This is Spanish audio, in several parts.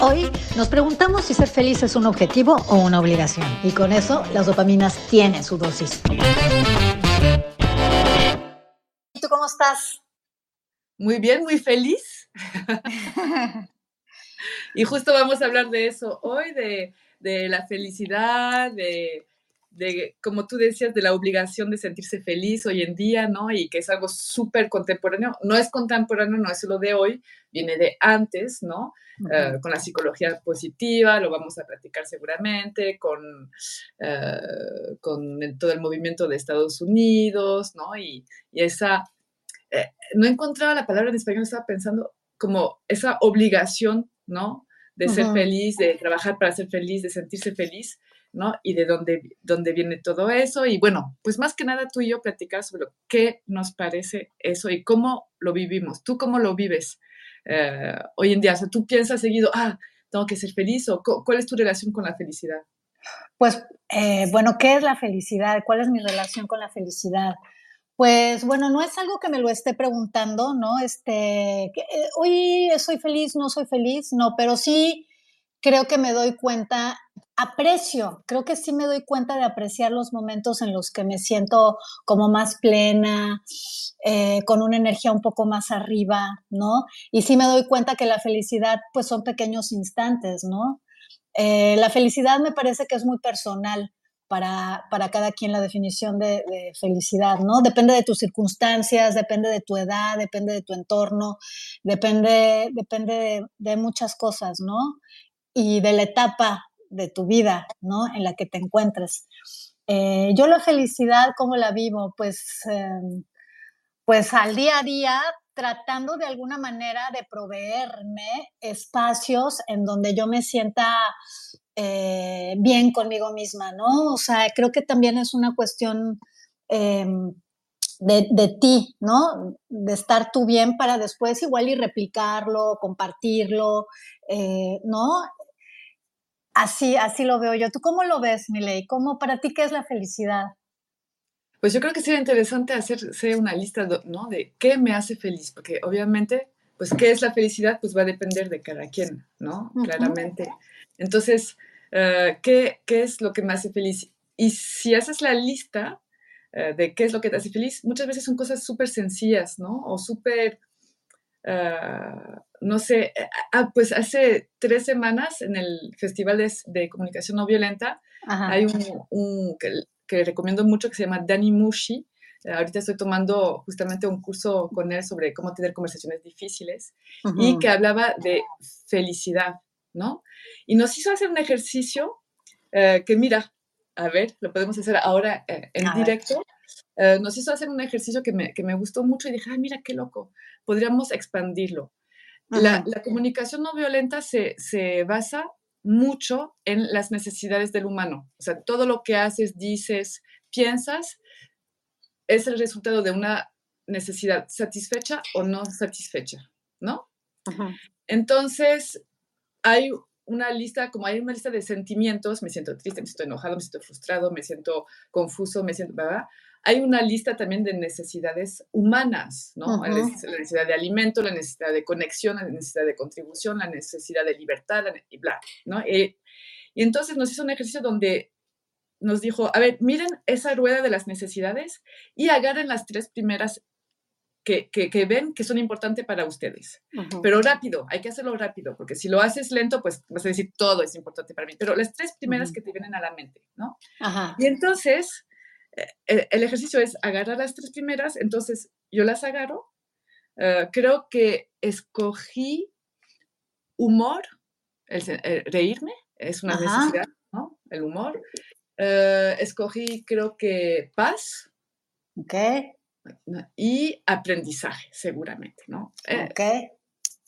Hoy nos preguntamos si ser feliz es un objetivo o una obligación. Y con eso, las dopaminas tienen su dosis. ¿Y tú cómo estás? Muy bien, muy feliz. y justo vamos a hablar de eso hoy, de, de la felicidad, de, de, como tú decías, de la obligación de sentirse feliz hoy en día, ¿no? Y que es algo súper contemporáneo. No es contemporáneo, no es solo de hoy, viene de antes, ¿no? Eh, con la psicología positiva, lo vamos a platicar seguramente, con, eh, con todo el movimiento de Estados Unidos, ¿no? Y, y esa, eh, no encontraba la palabra en español, estaba pensando como esa obligación, ¿no? De ser feliz, de trabajar para ser feliz, de sentirse feliz. ¿No? Y de dónde, dónde viene todo eso. Y bueno, pues más que nada tú y yo platicar sobre qué nos parece eso y cómo lo vivimos. ¿Tú cómo lo vives eh, hoy en día? ¿tú piensas seguido, ah, tengo que ser feliz o cuál es tu relación con la felicidad? Pues, eh, bueno, ¿qué es la felicidad? ¿Cuál es mi relación con la felicidad? Pues bueno, no es algo que me lo esté preguntando, ¿no? Este, eh, hoy soy feliz, no soy feliz, no, pero sí creo que me doy cuenta, aprecio, creo que sí me doy cuenta de apreciar los momentos en los que me siento como más plena, eh, con una energía un poco más arriba, ¿no? Y sí me doy cuenta que la felicidad pues son pequeños instantes, ¿no? Eh, la felicidad me parece que es muy personal. Para, para cada quien la definición de, felicidad, ¿no? Depende de tus circunstancias, depende de tu edad, depende de tu entorno, depende, depende de, de muchas cosas, ¿no? y de la etapa de tu vida, ¿no? En la que te encuentres. Eh, yo la felicidad, ¿cómo la vivo? Pues, em, pues al día a día tratando de alguna manera de proveerme espacios en donde yo me sienta eh, bien conmigo misma, ¿no? O sea, creo que también es una cuestión em, de, de, ti, ¿no? De estar tú bien para después igual y replicarlo, compartirlo, eh, ¿no? Así, así lo veo yo. ¿Tú cómo lo ves, Miley? ¿Cómo para ti qué es la felicidad? Pues yo creo que sería interesante hacerse una lista, ¿no? De qué me hace feliz, porque obviamente, pues qué es la felicidad, pues va a depender de cada quien, ¿no? Claramente. Entonces, eh, ¿qué, ¿qué, es lo que me hace feliz? Y si haces la lista eh, de qué es lo que te hace feliz, muchas veces son cosas súper sencillas, ¿no? O súper Ah, no sé, eh, ah, pues hace tres semanas en el Festival de, Comunicación No Violenta hay un, que, recomiendo mucho que se llama Danny Mushi. Eh, ahorita estoy tomando justamente un curso con él sobre cómo tener conversaciones difíciles y que hablaba de felicidad, ¿no? Y nos hizo hacer un ejercicio eh, que mira, a ver, lo podemos hacer ahora en directo. nos hizo hacer un ejercicio que me, que me gustó mucho y dije, ah, mira qué loco podríamos expandirlo. La, comunicación no violenta se, basa mucho en las necesidades del humano. O sea, todo lo que haces, dices, piensas, es el resultado de una necesidad satisfecha o no satisfecha, ¿no? Entonces, hay una lista, como hay una lista de sentimientos, me siento triste, me siento enojado, me siento frustrado, me siento confuso, me siento, ¿verdad? Hay una lista también de necesidades humanas, ¿no? La necesidad de alimento, la necesidad de conexión, la necesidad de contribución, la necesidad de libertad, y bla, ¿no? Eh, y entonces nos hizo un ejercicio donde nos dijo, a ver, miren esa rueda de las necesidades y agarren las tres primeras que, que, ven que son importantes para ustedes. Pero rápido, hay que hacerlo rápido, porque si lo haces lento, pues vas a decir todo es importante para mí. Pero las tres primeras que te vienen a la mente, ¿no? Y entonces el ejercicio es agarrar las tres primeras, entonces yo las agarro. Eh, creo que escogí humor, el, eh, reírme, es una necesidad, ¿no? El humor. escogí, creo que paz. Ok. Y aprendizaje, seguramente, ¿no? ok.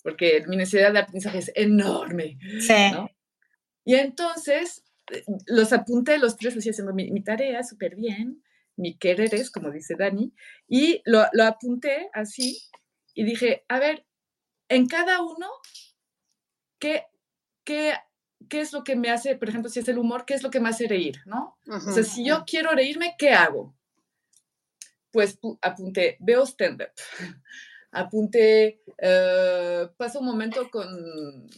Porque mi necesidad de aprendizaje es enorme. Sí. Y entonces los apunté los tres, así haciendo mi, tarea súper bien, mi querer es, como dice Dani, y lo, lo, apunté así y dije, a ver, en cada uno, ¿qué, qué, qué es lo que me hace, por ejemplo, si es el humor, qué es lo que me hace reír, ¿no? o sea, si yo quiero reírme, ¿qué hago? Pues apunté, veo stand-up. apunté, eh, paso un momento con,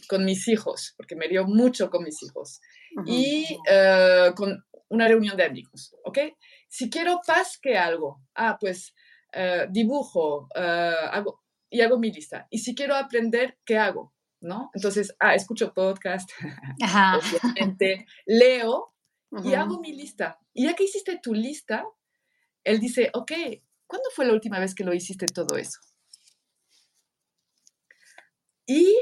con, mis hijos, porque me dio mucho con mis hijos, y eh, con una reunión de amigos, ¿ok? Si quiero paz, ¿qué hago? Ah, pues eh, dibujo hago, y hago mi lista. Y si quiero aprender, ¿qué hago? ¿No? Entonces, ah, escucho podcast, obviamente, leo y hago mi lista. Y ya que hiciste tu lista, él dice, ok, ¿cuándo fue la última vez que lo hiciste todo eso? Y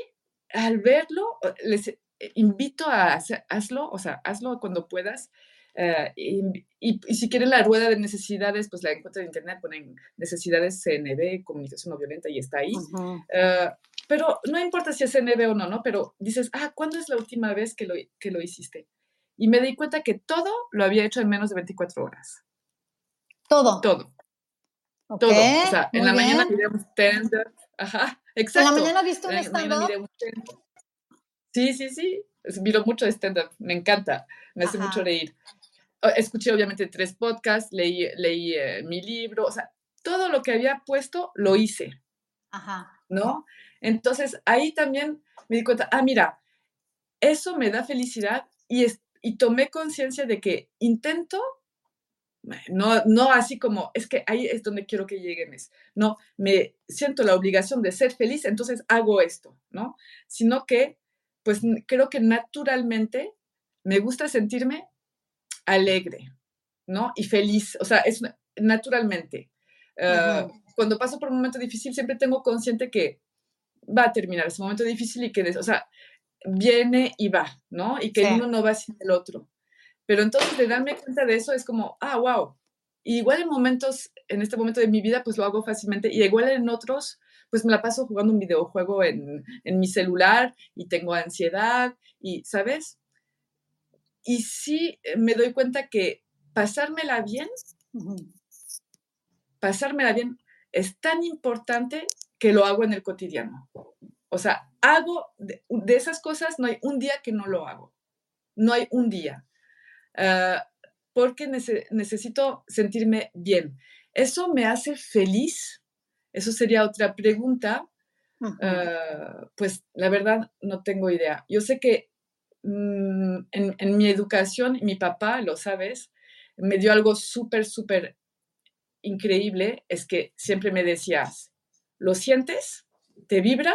al verlo, les eh, invito a hazlo, o sea, hazlo cuando puedas. Eh, y, si quieren la rueda de necesidades, pues la encuentran en internet, ponen necesidades CNB, comunicación no violenta, y está ahí. Eh, pero no importa si es CNB o no, ¿no? Pero dices, ah, ¿cuándo es la última vez que lo, que lo hiciste? Y me di cuenta que todo lo había hecho en menos de 24 horas. Todo. Todo. Todo. O sea, en la mañana miré un stand-up. Ajá, exacto. ¿En la mañana viste un stand-up? Sí, sí, sí. Miro mucho de stand-up. Me encanta. Me hace mucho reír. Escuché obviamente tres podcasts, leí, leí eh, mi libro. O sea, todo lo que había puesto lo hice. Ajá. ¿No? Entonces ahí también me di cuenta, ah, mira, eso me da felicidad y, y tomé conciencia de que intento no, no así como, es que ahí es donde quiero que llegues. No, me siento la obligación de ser feliz, entonces hago esto, ¿no? Sino que, pues creo que naturalmente me gusta sentirme alegre, ¿no? Y feliz, o sea, es naturalmente. Ah, cuando paso por un momento difícil, siempre tengo consciente que va a terminar ese momento difícil y que, o sea, viene y va, ¿no? Y que uno no va sin el otro. Pero entonces de darme cuenta de eso es como, ah, wow. igual en momentos, en este momento de mi vida, pues lo hago fácilmente. Y igual en otros, pues me la paso jugando un videojuego en, en mi celular y tengo ansiedad y, ¿sabes? Y sí eh, me doy cuenta que pasármela bien, pasármela bien es tan importante que lo hago en el cotidiano. O sea, hago de, de esas cosas, no hay un día que no lo hago. No hay un día. Ah, porque necesito sentirme bien. ¿Eso me hace feliz? Eso sería otra pregunta. Ah, pues la verdad no tengo idea. Yo sé que mm, en, en, mi educación, mi papá, lo sabes, me dio algo súper, súper increíble, es que siempre me decías, ¿lo sientes? ¿Te vibra?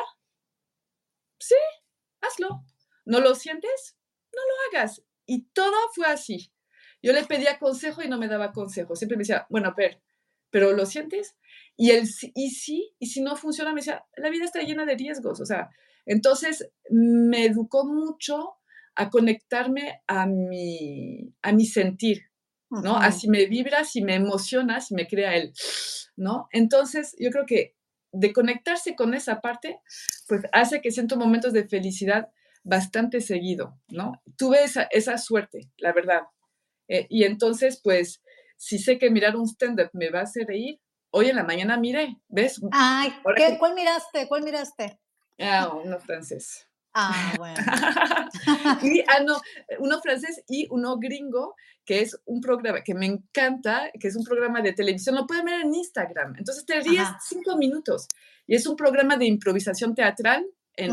Sí, hazlo. ¿No lo sientes? No lo hagas. Y todo fue así. Yo le pedía consejo y no me daba consejo. Siempre me decía, bueno, pero, pero ¿lo sientes? Y él, y sí, y si no funciona, me decía, la vida está llena de riesgos. O sea, entonces me educó mucho a conectarme a mi, a mi sentir, ¿no? Así me vibra, si me emociona, si me crea él, ¿no? Entonces, yo creo que de conectarse con esa parte, pues hace que siento momentos de felicidad bastante seguido, ¿no? Tuve esa, esa suerte, la verdad. Eh, y entonces, pues, si sé que mirar un stand-up me va a hacer reír, hoy en la mañana miré, ¿ves? Ay, ¿cuál miraste? ¿Cuál miraste? Ah, uno francés. Ah, bueno. y, ah, no, uno francés y uno gringo, que es un programa que me encanta, que es un programa de televisión, lo pueden ver en Instagram. Entonces te ríes cinco minutos. Y es un programa de improvisación teatral en,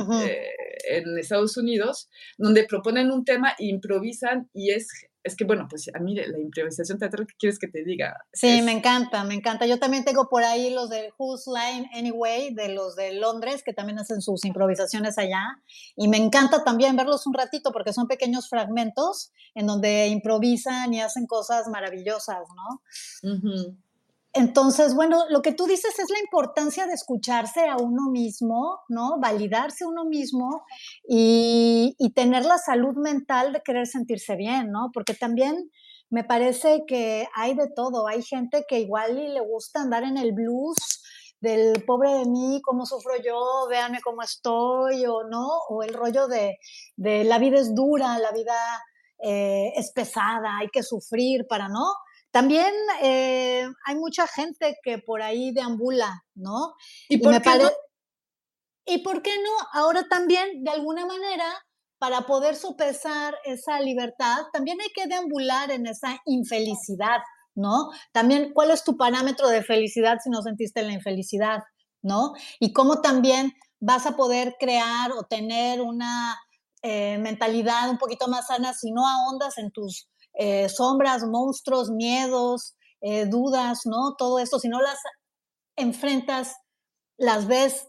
en Estados Unidos, donde proponen un tema improvisan y es es que bueno, pues a mí la improvisación teatral, ¿qué quieres que te diga? Sí, me encanta, me encanta. Yo también tengo por ahí los de Who's Line Anyway, de los de Londres, que también hacen sus improvisaciones allá. Y me encanta también verlos un ratito porque son pequeños fragmentos en donde improvisan y hacen cosas maravillosas, ¿no? Entonces, bueno, lo que tú dices es la importancia de escucharse a uno mismo, ¿no? Validarse uno mismo y, tener la salud mental de querer sentirse bien, ¿no? Porque también me parece que hay de todo. Hay gente que igual le gusta andar en el blues del pobre de mí, cómo sufro yo, véanme cómo estoy, o no, o el rollo de, la vida es dura, la vida eh, es pesada, hay que sufrir para, ¿no? También eh, hay mucha gente que por ahí deambula, ¿no? ¿Y por, qué no? ¿Y por qué no? Ahora también, de alguna manera, para poder sopesar esa libertad, también hay que deambular en esa infelicidad, ¿no? También, ¿cuál es tu parámetro de felicidad si no sentiste la infelicidad? ¿no? Y cómo también vas a poder crear o tener una eh, mentalidad un poquito más sana si no ahondas en tus eh, sombras, monstruos, miedos, eh, dudas, ¿no? Todo esto, si no las enfrentas, las ves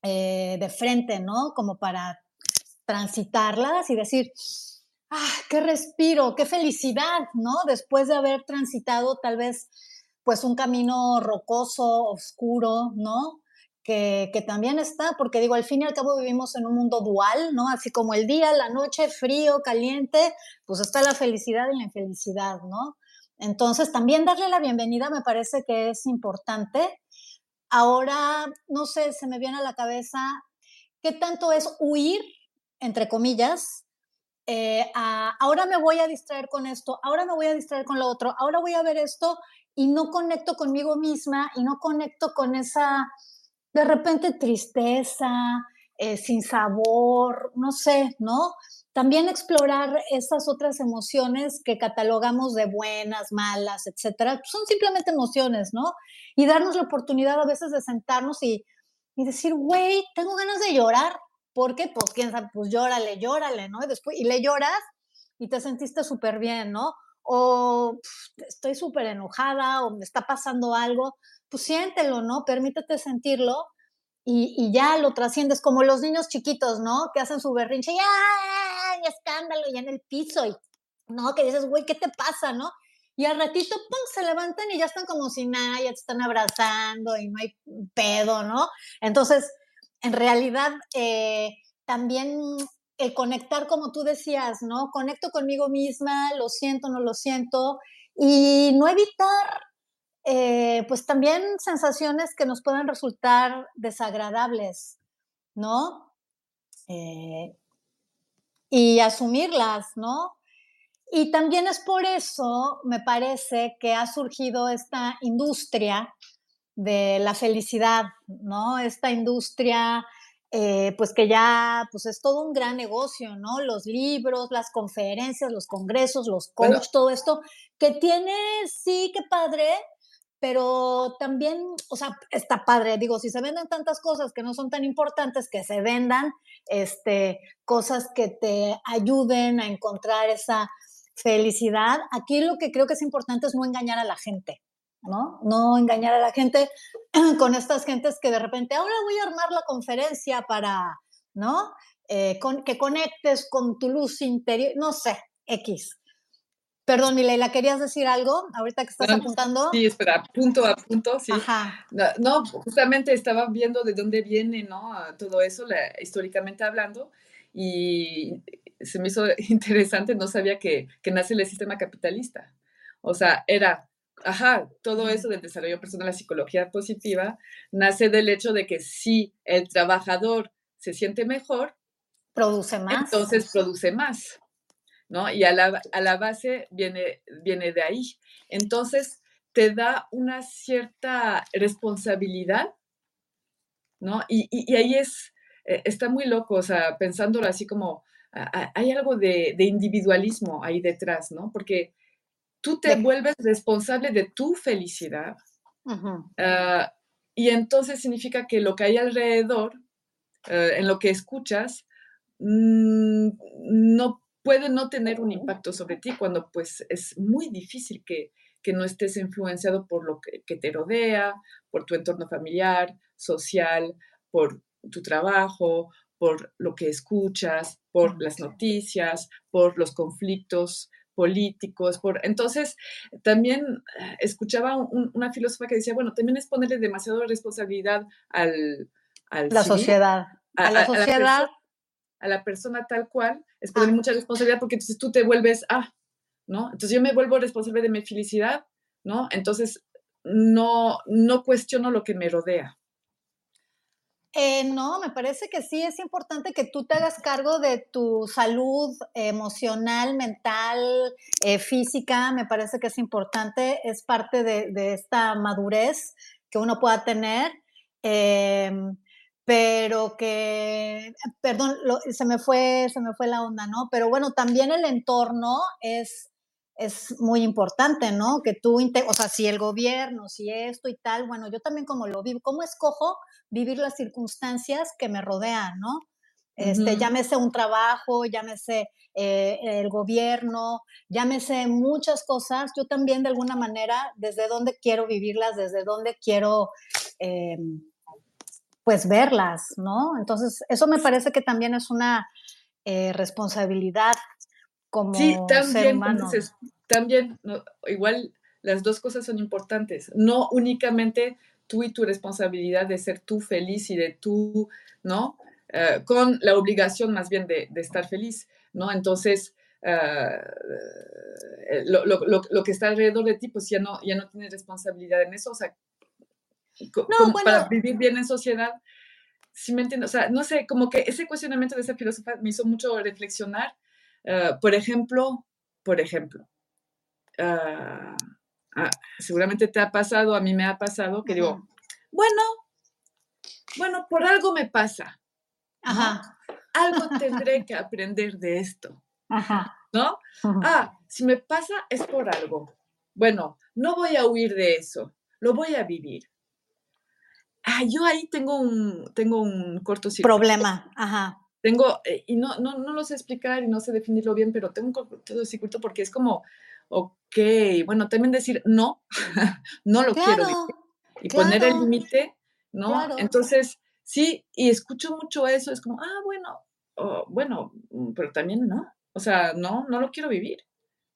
de frente, ¿no? Como para transitarlas y decir, ah, qué respiro, qué felicidad, ¿no? Después de haber transitado tal vez pues un camino rocoso, oscuro, ¿no? Que, también está, porque digo, al fin y al cabo vivimos en un mundo dual, ¿no? Así como el día, la noche, frío, caliente, pues está la felicidad y la infelicidad, ¿no? Entonces, también darle la bienvenida me parece que es importante. Ahora, no sé, se me viene a la cabeza qué tanto es huir, entre comillas, eh, ahora me voy a distraer con esto, ahora me voy a distraer con lo otro, ahora voy a ver esto y no conecto conmigo misma y no conecto con esa, de repente, tristeza, eh, sin sabor, no sé, ¿no? También explorar esas otras emociones que catalogamos de buenas, malas, etcétera, son simplemente emociones, ¿no? Y darnos la oportunidad a veces de sentarnos y, y decir, güey, tengo ganas de llorar, ¿Por qué? Pues quién sabe, pues llórale, llórale, ¿no? Y después, y le lloras y te sentiste súper bien, ¿no? O estoy súper enojada o me está pasando algo, pues siéntelo, ¿no? Permítete sentirlo y, y, ya lo trasciendes, como los niños chiquitos, ¿no? Que hacen su berrinche y ¡ay! escándalo y en el piso y, ¿no? Que dices, güey, ¿qué te pasa, no? Y al ratito, ¡pum!, se levantan y ya están como si nada, ya te están abrazando y no hay pedo, ¿no? Entonces, en realidad eh, también el conectar, como tú decías, ¿no? Conecto conmigo misma, lo siento, no lo siento, y no evitar, eh, pues también sensaciones que nos puedan resultar desagradables, ¿no? Eh, y asumirlas, ¿no? Y también es por eso, me parece, que ha surgido esta industria de la felicidad, ¿no? Esta industria, eh, pues que ya, pues es todo un gran negocio, ¿no? Los libros, las conferencias, los congresos, los coach, todo esto, que tiene, sí, qué padre, pero también, o sea, está padre, digo, si se venden tantas cosas que no son tan importantes, que se vendan, este, cosas que te ayuden a encontrar esa felicidad. Aquí lo que creo que es importante es no engañar a la gente. ¿No? No engañar a la gente con estas gentes que de repente, ahora voy a armar la conferencia para, ¿no? Eh, que conectes con tu luz interior, no sé, X. Perdón, Mileila, ¿querías decir algo ahorita que estás apuntando? Sí, espera, punto a punto, sí. Ajá. No, justamente estaba viendo de dónde viene, ¿no? Todo eso, históricamente hablando, y se me hizo interesante, no sabía que, que nace el sistema capitalista. O sea, era ajá, todo eso del desarrollo personal, la psicología positiva, nace del hecho de que si el trabajador se siente mejor, produce más. Entonces produce más, ¿no? Y a la, base viene, viene de ahí. Entonces te da una cierta responsabilidad, ¿no? Y, ahí es, eh, está muy loco, o sea, pensándolo así como, hay algo de, de individualismo ahí detrás, ¿no? Porque tú te vuelves responsable de tu felicidad. Ah, y entonces significa que lo que hay alrededor, eh, en lo que escuchas, mm, no puede no tener un impacto sobre ti cuando pues es muy difícil que, no estés influenciado por lo que, que, te rodea, por tu entorno familiar, social, por tu trabajo, por lo que escuchas, por las noticias, por los conflictos políticos, por... Entonces, también eh, escuchaba una filósofa que decía, bueno, también es ponerle demasiada responsabilidad al... al la sociedad. A, la sociedad. A la, persona, tal cual, es poner ah. mucha responsabilidad porque entonces tú te vuelves, ah, ¿no? Entonces yo me vuelvo responsable de mi felicidad, ¿no? Entonces no, no cuestiono lo que me rodea. Eh, no, me parece que sí es importante que tú te hagas cargo de tu salud emocional, mental, eh, física. Me parece que es importante, es parte de, esta madurez que uno pueda tener. Em, pero que, perdón, se, me fue, se me fue la onda, ¿no? Pero bueno, también el entorno es, es muy importante, ¿no? Que tú, o sea, si el gobierno, si esto y tal, bueno, yo también como lo vivo, ¿cómo escojo vivir las circunstancias que me rodean, ¿no? Este, Llámese un trabajo, llámese eh, el gobierno, llámese muchas cosas. Yo también de alguna manera, desde dónde quiero vivirlas, desde dónde quiero, em, pues, verlas, ¿no? Entonces, eso me parece que también es una eh, responsabilidad como sí, también, ser humano. también, igual las dos cosas son importantes. No únicamente tú y tu responsabilidad de ser tú feliz y de tú, ¿no? Eh, con la obligación más bien de, estar feliz, ¿no? Entonces, eh, lo, lo, lo, que está alrededor de ti, pues ya no, ya no tienes responsabilidad en eso, o sea, para vivir bien en sociedad, si me entiendes, o sea, no sé, como que ese cuestionamiento de esa filósofa me hizo mucho reflexionar, por ejemplo, por ejemplo, ah, seguramente te ha pasado, a mí me ha pasado, que digo, bueno, bueno, por algo me pasa, Ajá. Algo tendré que aprender de esto. Ajá. ¿No? Ah, si me pasa es por algo. Bueno, no voy a huir de eso, lo voy a vivir. Ah, yo ahí tengo un, tengo un cortocircuito. Problema, ajá. Tengo, eh, y no, no, no lo sé explicar y no sé definirlo bien, pero tengo un cortocircuito porque es como, ok, bueno, también decir no, no lo quiero vivir. Y poner el límite, ¿no? Entonces, Sí, y escucho mucho eso, es como, ah, bueno, bueno, mm, pero también no, o sea, no, no lo quiero vivir.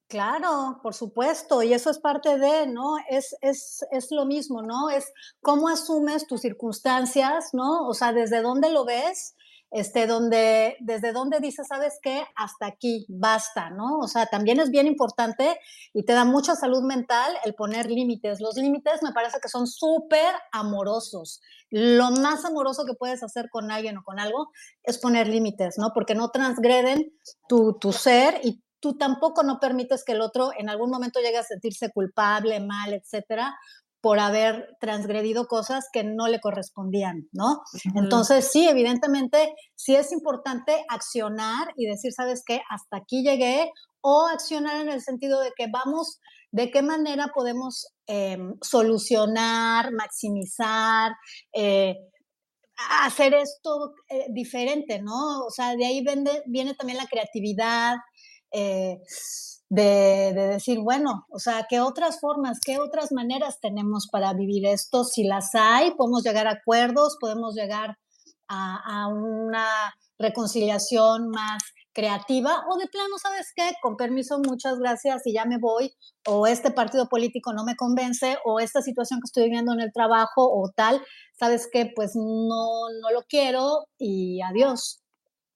Claro, por supuesto, y eso es parte de, ¿no? Es, es, es lo mismo, ¿no? Es cómo asumes tus circunstancias, ¿no? O sea, desde dónde lo ves este, donde, desde donde dices, ¿sabes qué? Hasta aquí, basta, ¿no? O sea, también es bien importante y te da mucha salud mental el poner límites. Los límites me parece que son súper amorosos. Lo más amoroso que puedes hacer con alguien o con algo es poner límites, ¿no? Porque no transgreden tu, tu ser y tú tampoco no permites que el otro en algún momento llegue a sentirse culpable, mal, etcétera, por haber transgredido cosas que no le correspondían, ¿no? Entonces, sí, evidentemente, sí es importante accionar y decir, ¿sabes qué? Hasta aquí llegué, o accionar en el sentido de que vamos, de qué manera podemos em, solucionar, maximizar, eh, hacer esto eh, diferente, ¿no? O sea, de ahí viene también la creatividad. De, decir, bueno, o sea, ¿qué otras formas, qué otras maneras tenemos para vivir esto? Si las hay, podemos llegar a acuerdos, podemos llegar a, una reconciliación más creativa o de plano, ¿sabes qué? Con permiso, muchas gracias y ya me voy, o este partido político no me convence, o esta situación que estoy viviendo en el trabajo o tal, ¿sabes qué? Pues no, no lo quiero y adiós,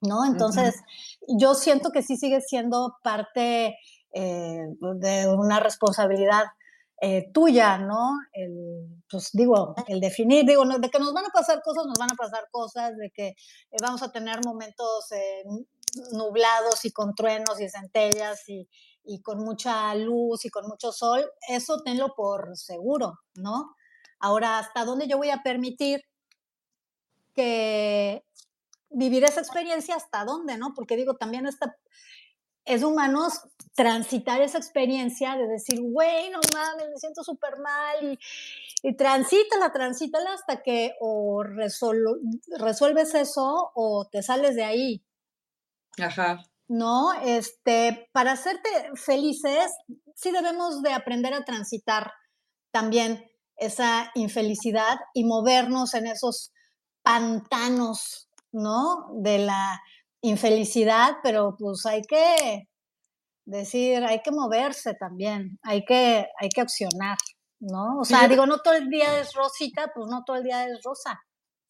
¿no? Entonces, yo siento que sí sigue siendo parte eh, de una responsabilidad eh, tuya, ¿no? El, pues digo, el definir, digo, de que nos van a pasar cosas, nos van a pasar cosas, de que eh, vamos a tener momentos nublados y con truenos y centellas y, y, con mucha luz y con mucho sol, eso tenlo por seguro, ¿no? Ahora, ¿hasta dónde yo voy a permitir que vivir esa experiencia? ¿Hasta dónde, no? Porque digo, también esta es humanos transitar esa experiencia de decir, güey, no mames, me siento súper mal y, transítala, transítala hasta que o resuelves eso o te sales de ahí. Ajá. ¿No? Este, para hacerte felices, sí debemos de aprender a transitar también esa infelicidad y movernos en esos pantanos, ¿no? De la infelicidad, pero pues hay que decir, hay que moverse también, hay que, hay que accionar, ¿no? O sea, digo, no todo el día es rosita, pues no todo el día es rosa.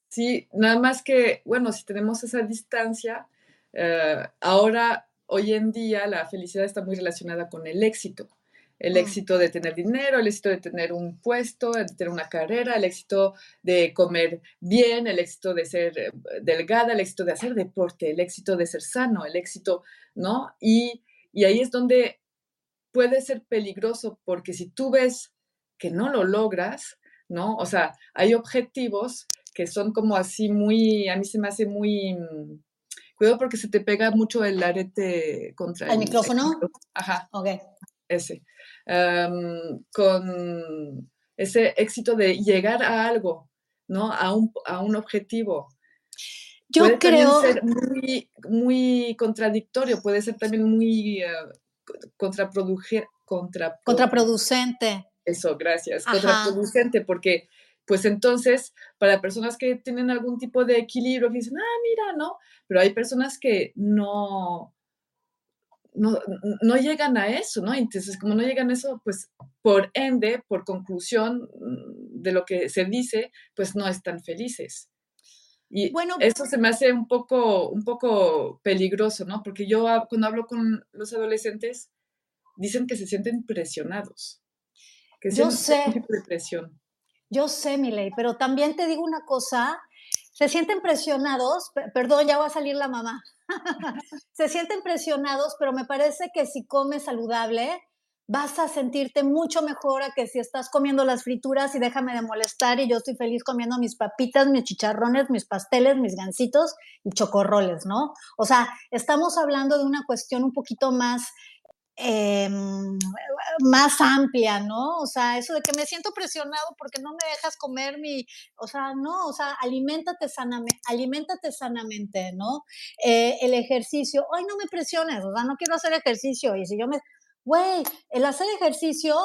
Sí, nada más que, bueno, si tenemos esa distancia, eh, ahora, hoy en día, la felicidad está muy relacionada con el éxito el mm. éxito de tener dinero, el éxito de tener un puesto, de tener una carrera, el éxito de comer bien, el éxito de ser eh, delgada, el éxito de hacer deporte, el éxito de ser sano, el éxito, ¿no? Y, ahí es donde puede ser peligroso porque si tú ves que no lo logras, ¿no? O sea, hay objetivos que son como así muy, a mí se me hace muy... Mm, cuidado porque se te pega mucho el arete contra el, ¿El micrófono. Ajá. Ok. Ese. Em, con ese éxito de llegar a algo, ¿no? A un, a un objetivo. Yo puede creo... ser muy, muy contradictorio, puede ser también muy uh, contraproducente. Eso, gracias. Contraproducente, porque pues entonces, para personas que tienen algún tipo de equilibrio, dicen, ah, mira, ¿no? Pero hay personas que no, no, no, llegan a eso, ¿no? Entonces, como no llegan a eso, pues por ende, por conclusión mm, de lo que se dice, pues no están felices. Y bueno, eso se me hace un poco, un poco peligroso, ¿no? Porque yo cuando hablo con los adolescentes, dicen que se sienten presionados. Que yo sé. tipo de presión. Yo sé, Miley, pero también te digo una cosa, se sienten presionados, perdón, ya va a salir la mamá, se sienten presionados, pero me parece que si comes saludable, vas a sentirte mucho mejor a que si estás comiendo las frituras y déjame de molestar y yo estoy feliz comiendo mis papitas, mis chicharrones, mis pasteles, mis gancitos y chocorroles, ¿no? O sea, estamos hablando de una cuestión un poquito más Em, más amplia, ¿no? O sea, eso de que me siento presionado porque no me dejas comer mi, o sea, no, o sea, aliméntate sanamente, aliméntate sanamente, ¿no? Eh, el ejercicio, ay, no me presiones, o sea, no quiero hacer ejercicio, y si yo me, güey, el hacer ejercicio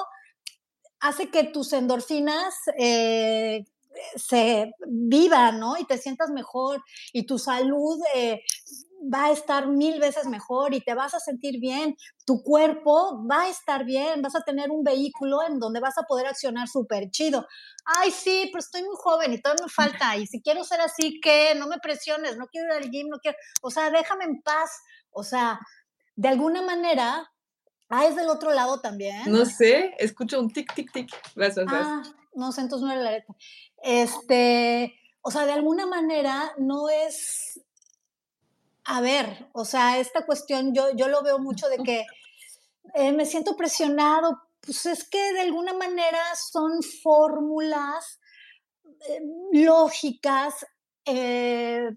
hace que tus endorfinas eh, se vivan, ¿no? Y te sientas mejor y tu salud eh, va a estar mil veces mejor y te vas a sentir bien, tu cuerpo va a estar bien, vas a tener un vehículo en donde vas a poder accionar súper chido. Ay, sí, pero estoy muy joven y todo me falta y si quiero ser así, ¿qué? No me presiones, no quiero ir al gym, no quiero, o sea, déjame en paz, o sea, de alguna manera, ah, es del otro lado también. No sé, escucho un tic, tic, tic. Vas, vas, ah, no sé, entonces no era la letra. Este, o sea, de alguna manera no es a ver, o sea, esta cuestión yo, yo lo veo mucho de que eh, me siento presionado, pues es que de alguna manera son fórmulas eh, lógicas eh,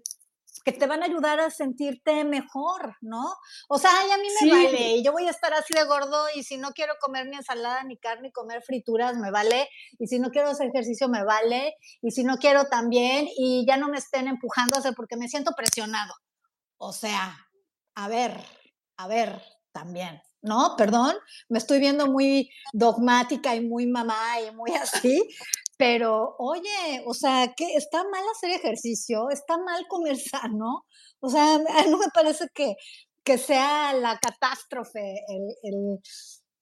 que te van a ayudar a sentirte mejor, ¿no? O sea, a mí me vale, y yo voy a estar así de gordo y si no quiero comer ni ensalada, ni carne, ni comer frituras, me vale, y si no quiero hacer ejercicio, me vale, y si no quiero también, y ya no me estén empujando a hacer porque me siento presionado. O sea, a ver, a ver, también, ¿no? Perdón, me estoy viendo muy dogmática y muy mamá y muy así, pero oye, o sea, que está mal hacer ejercicio, está mal comer sano, o sea, no me parece que, que sea la catástrofe el,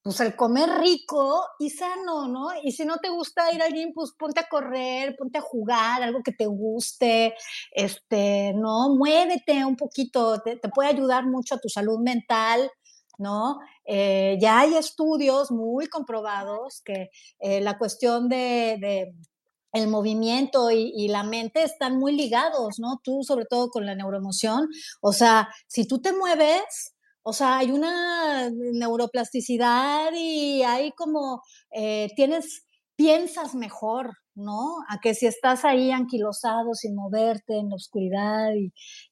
pues el comer rico y sano, ¿no? Y si no te gusta ir al gym, pues ponte a correr, ponte a jugar, algo que te guste, este, ¿no? Muévete un poquito, te, puede ayudar mucho a tu salud mental, ¿no? Eh, ya hay estudios muy comprobados que eh, la cuestión de, el movimiento y, y, la mente están muy ligados, ¿no? Tú sobre todo con la neuroemoción, o sea, si tú te mueves, o sea, hay una neuroplasticidad y hay como, eh, tienes, piensas mejor, ¿no? A que si estás ahí anquilosado sin moverte en la oscuridad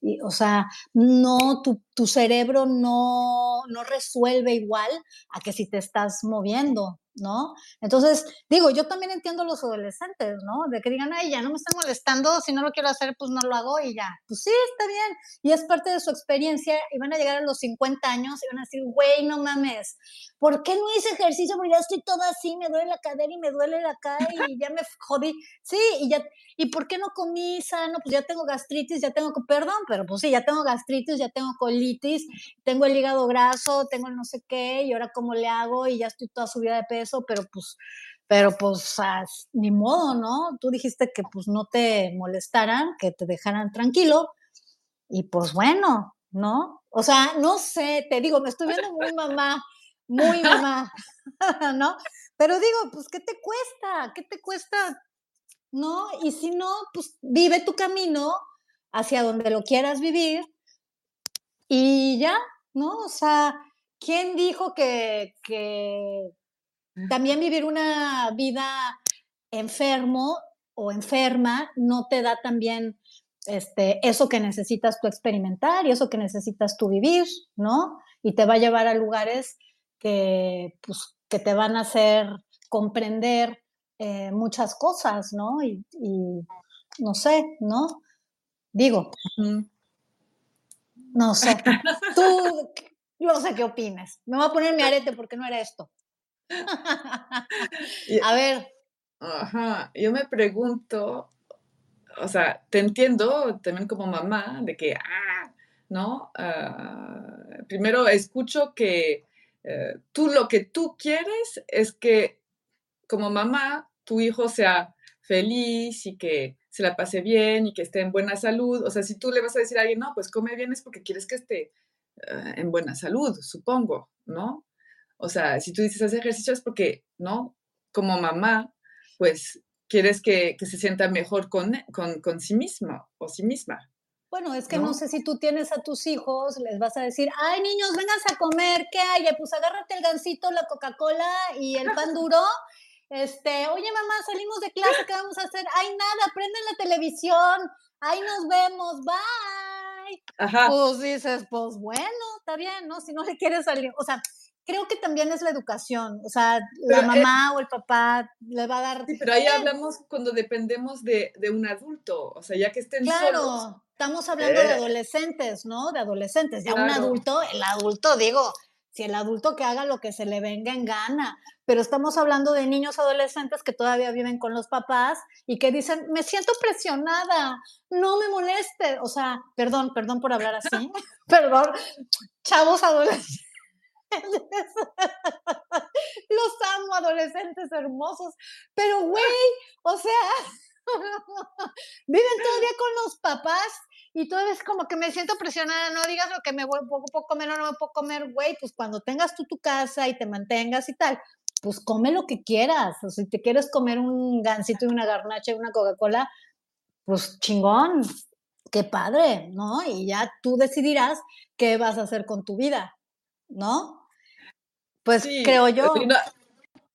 y, o sea, no, tu, tu cerebro no, no resuelve igual a que si te estás moviendo, ¿no? Entonces, digo, yo también entiendo a los adolescentes, ¿no? De que digan, ay, ya no me están molestando, si no lo quiero hacer, pues no lo hago y ya. Pues sí, está bien. Y es parte de su experiencia y van a llegar a los 50 años y van a decir, güey, no mames, ¿por qué no hice ejercicio? Porque ya estoy toda así, me duele la cadera y me duele la cara y ya me jodí. Sí, y ya, ¿y por qué no comí sano? Pues ya tengo gastritis, ya tengo, perdón, pero pues sí, ya tengo gastritis, ya tengo colitis, tengo el hígado graso, tengo el no sé qué, y ahora cómo le hago y ya estoy toda subida de peso eso, pero pues, pero pues ni modo, ¿no? Tú dijiste que pues no te molestaran, que te dejaran tranquilo, y pues bueno, ¿no? O sea, no sé, te digo, me estoy viendo muy mamá, muy mamá, ¿no? Pero digo, pues, ¿qué te cuesta? ¿Qué te cuesta? ¿No? Y si no, pues vive tu camino hacia donde lo quieras vivir y ya, ¿no? O sea, ¿quién dijo que, que, también vivir una vida enfermo o enferma no te da también este, eso que necesitas tú experimentar y eso que necesitas tú vivir, ¿no? Y te va a llevar a lugares que, pues, que te van a hacer comprender eh, muchas cosas, ¿no? Y, no sé, ¿no? Digo, no sé. Tú, no sé qué opines. Me voy a poner mi arete porque no era esto. A ver. Ajá, yo me pregunto, o sea, te entiendo también como mamá de que, ah, ¿no? Ah, primero escucho que eh, tú lo que tú quieres es que como mamá tu hijo sea feliz y que se la pase bien y que esté en buena salud. O sea, si tú le vas a decir a alguien, no, pues come bien es porque quieres que esté eh, en buena salud, supongo, ¿no? O sea, si tú dices hacer ejercicio es porque, ¿no? Como mamá, pues quieres que, se sienta mejor con, con, sí misma o sí misma. Bueno, es que ¿no? sé si tú tienes a tus hijos, les vas a decir, ay niños, vengan a comer, ¿qué hay? Pues agárrate el gansito, la Coca-Cola y el pan duro. Este, oye mamá, salimos de clase, ¿qué vamos a hacer? Ay, nada, prenden la televisión, ahí nos vemos, bye. Ajá. Pues dices, pues bueno, está bien, ¿no? Si no le quieres salir, o sea, creo que también es la educación, o sea, la mamá o el papá le va a dar... Sí, pero ahí hablamos cuando dependemos de, un adulto, o sea, ya que estén claro, estamos hablando de eh. adolescentes, ¿no? De adolescentes, ya un adulto, el adulto, digo, si el adulto que haga lo que se le venga en gana, pero estamos hablando de niños adolescentes que todavía viven con los papás y que dicen, me siento presionada, no me moleste, o sea, perdón, perdón por hablar así, perdón, chavos adolescentes Los amo, adolescentes hermosos. Pero, güey, o sea, viven todavía con los papás y todo es como que me siento presionada, no digas lo que me voy, poco puedo comer o no me puedo comer, güey, pues cuando tengas tú tu casa y te mantengas y tal, pues come lo que quieras. O si te quieres comer un gansito y una garnacha y una Coca-Cola, pues chingón, qué padre, ¿no? Y ya tú decidirás qué vas a hacer con tu vida, ¿no? Pues creo yo.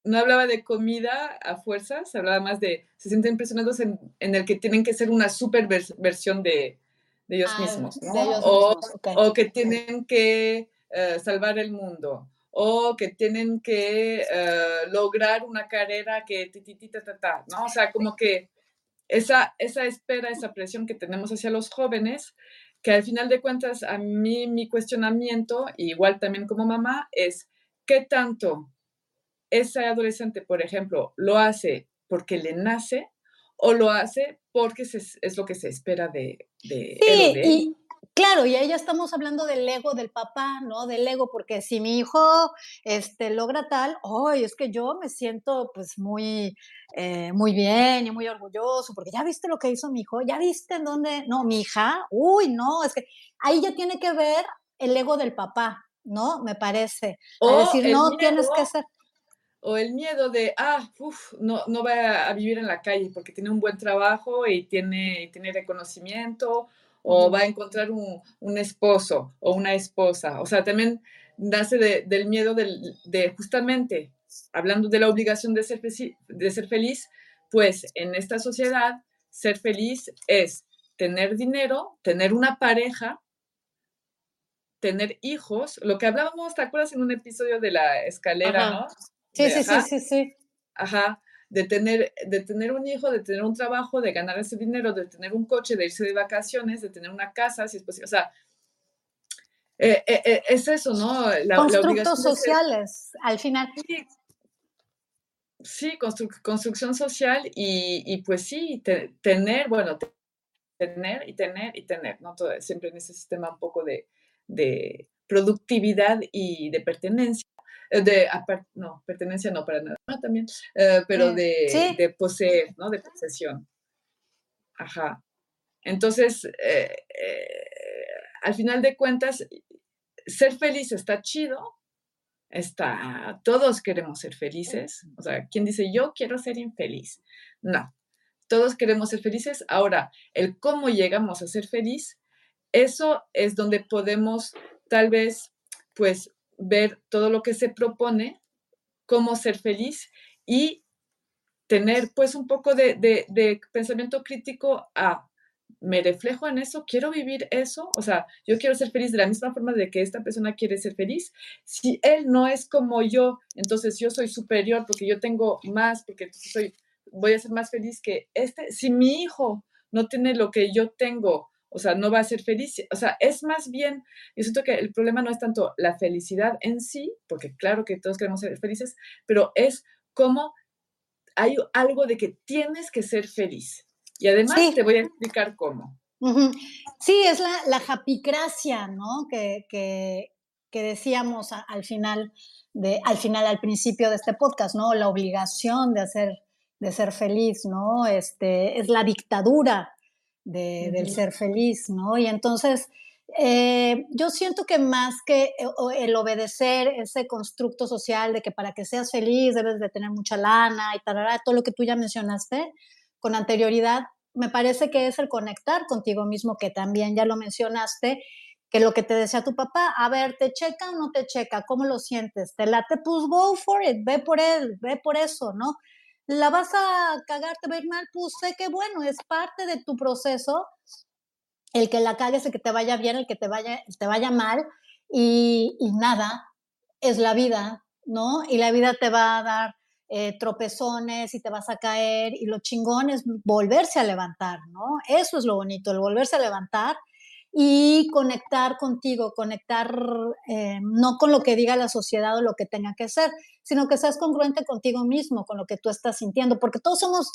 No, hablaba de comida a fuerzas, hablaba más de, se sienten impresionados en, el que tienen que ser una super versión de, ellos ah, mismos, ¿no? o, que tienen que eh, salvar el mundo, o que tienen que eh, lograr una carrera que ta, ta, ta, ¿no? O sea, como que esa, esa espera, esa presión que tenemos hacia los jóvenes, que al final de cuentas a mí mi cuestionamiento, igual también como mamá, es ¿Qué tanto ese adolescente, por ejemplo, lo hace porque le nace o lo hace porque es lo que se espera de, de sí, Y, claro, y ahí ya estamos hablando del ego del papá, ¿no? Del ego, porque si mi hijo este, logra tal, hoy es que yo me siento pues muy, eh, muy bien y muy orgulloso, porque ya viste lo que hizo mi hijo, ya viste en dónde, no, mi hija, uy, no, es que ahí ya tiene que ver el ego del papá, ¿no? Me parece. O decir, no, tienes que ser. O el miedo de, ah, uf, no, no va a vivir en la calle porque tiene un buen trabajo y tiene, tiene reconocimiento, o va a encontrar un, un, esposo o una esposa. O sea, también nace del miedo de justamente, hablando de la obligación de ser, de ser feliz, pues en esta sociedad, ser feliz es tener dinero, tener una pareja, tener hijos, lo que hablábamos, ¿te acuerdas en un episodio de la escalera, no? Sí, sí, sí, sí, sí. Ajá, de tener, de tener un hijo, de tener un trabajo, de ganar ese dinero, de tener un coche, de irse de vacaciones, de tener una casa, si es posible. O sea, eh, eh, eh, es eso, ¿no? La, Constructos sociales, al final. Sí, construcción social y, pues sí, tener, bueno, tener y tener y tener, ¿no? Todo, siempre en ese sistema un poco de, de productividad y de pertenencia, eh, de, no, pertenencia no para nada, también, eh, pero de, de, poseer, ¿no? De posesión. Ajá. Entonces, eh, al final de cuentas, ser feliz está chido, está, todos queremos ser felices, o sea, ¿quién dice yo quiero ser infeliz? No, todos queremos ser felices. Ahora, el cómo llegamos a ser feliz eso es donde podemos tal vez pues ver todo lo que se propone, cómo ser feliz y tener pues un poco de, pensamiento crítico a, me reflejo en eso, quiero vivir eso, o sea, yo quiero ser feliz de la misma forma de que esta persona quiere ser feliz. Si él no es como yo, entonces yo soy superior porque yo tengo más, porque soy, voy a ser más feliz que este. Si mi hijo no tiene lo que yo tengo, o sea, no va a ser feliz. O sea, es más bien, yo siento que el problema no es tanto la felicidad en sí, porque claro que todos queremos ser felices, pero es cómo hay algo de que tienes que ser feliz. Y además te voy a explicar cómo. Sí, es la, la japicracia, ¿no? Que, que, que decíamos al final, de, al final, al principio de este podcast, ¿no? La obligación de hacer, de ser feliz, ¿no? Este, es la dictadura de, del ser feliz, ¿no? Y entonces, eh, yo siento que más que el obedecer ese constructo social de que para que seas feliz debes de tener mucha lana y tal, todo lo que tú ya mencionaste con anterioridad, me parece que es el conectar contigo mismo, que también ya lo mencionaste, que lo que te decía tu papá, a ver, ¿te checa o no te checa? ¿Cómo lo sientes? ¿Te late? Pues go for it, ve por él, ve por eso, ¿no? La vas a cagar, te va a ir mal, pues sé que bueno, es parte de tu proceso, el que la cagues, el que te vaya bien, el que te vaya, te vaya mal, y, y nada, es la vida, ¿no? Y la vida te va a dar eh, tropezones y te vas a caer y lo chingón es volverse a levantar, ¿no? Eso es lo bonito, el volverse a levantar y conectar contigo, conectar eh, no con lo que diga la sociedad o lo que tenga que ser, sino que seas congruente contigo mismo, con lo que tú estás sintiendo, porque todos somos,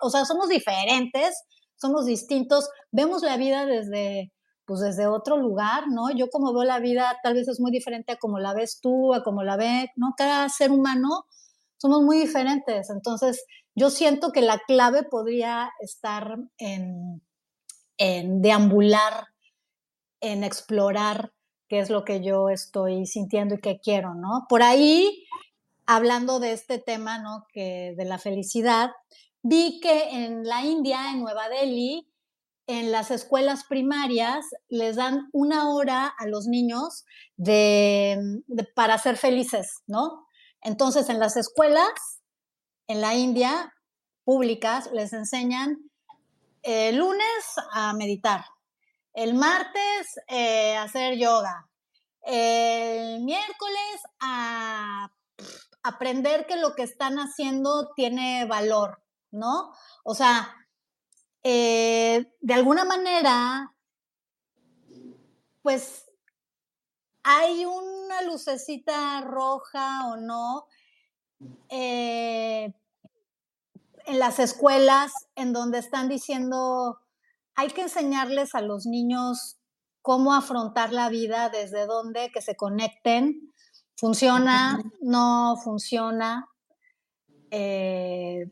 o sea, somos diferentes, somos distintos, vemos la vida desde, pues desde otro lugar, ¿no? Yo como veo la vida tal vez es muy diferente a como la ves tú, a como la ve, ¿no? Cada ser humano somos muy diferentes. Entonces, yo siento que la clave podría estar en, deambular, en explorar qué es lo que yo estoy sintiendo y qué quiero, ¿no? Por ahí, hablando de este tema, ¿no? Que de la felicidad, vi que en la India, en Nueva Delhi, en las escuelas primarias les dan una hora a los niños para ser felices, ¿no? Entonces, en las escuelas, en la India, públicas, les enseñan el lunes a meditar, el martes eh, hacer yoga, el miércoles a aprender que lo que están haciendo tiene valor, ¿no? O sea, eh, de alguna manera, pues hay una lucecita roja o no eh, en las escuelas en donde están diciendo hay que enseñarles a los niños cómo afrontar la vida, desde dónde, que se conecten, funciona, no funciona, eh,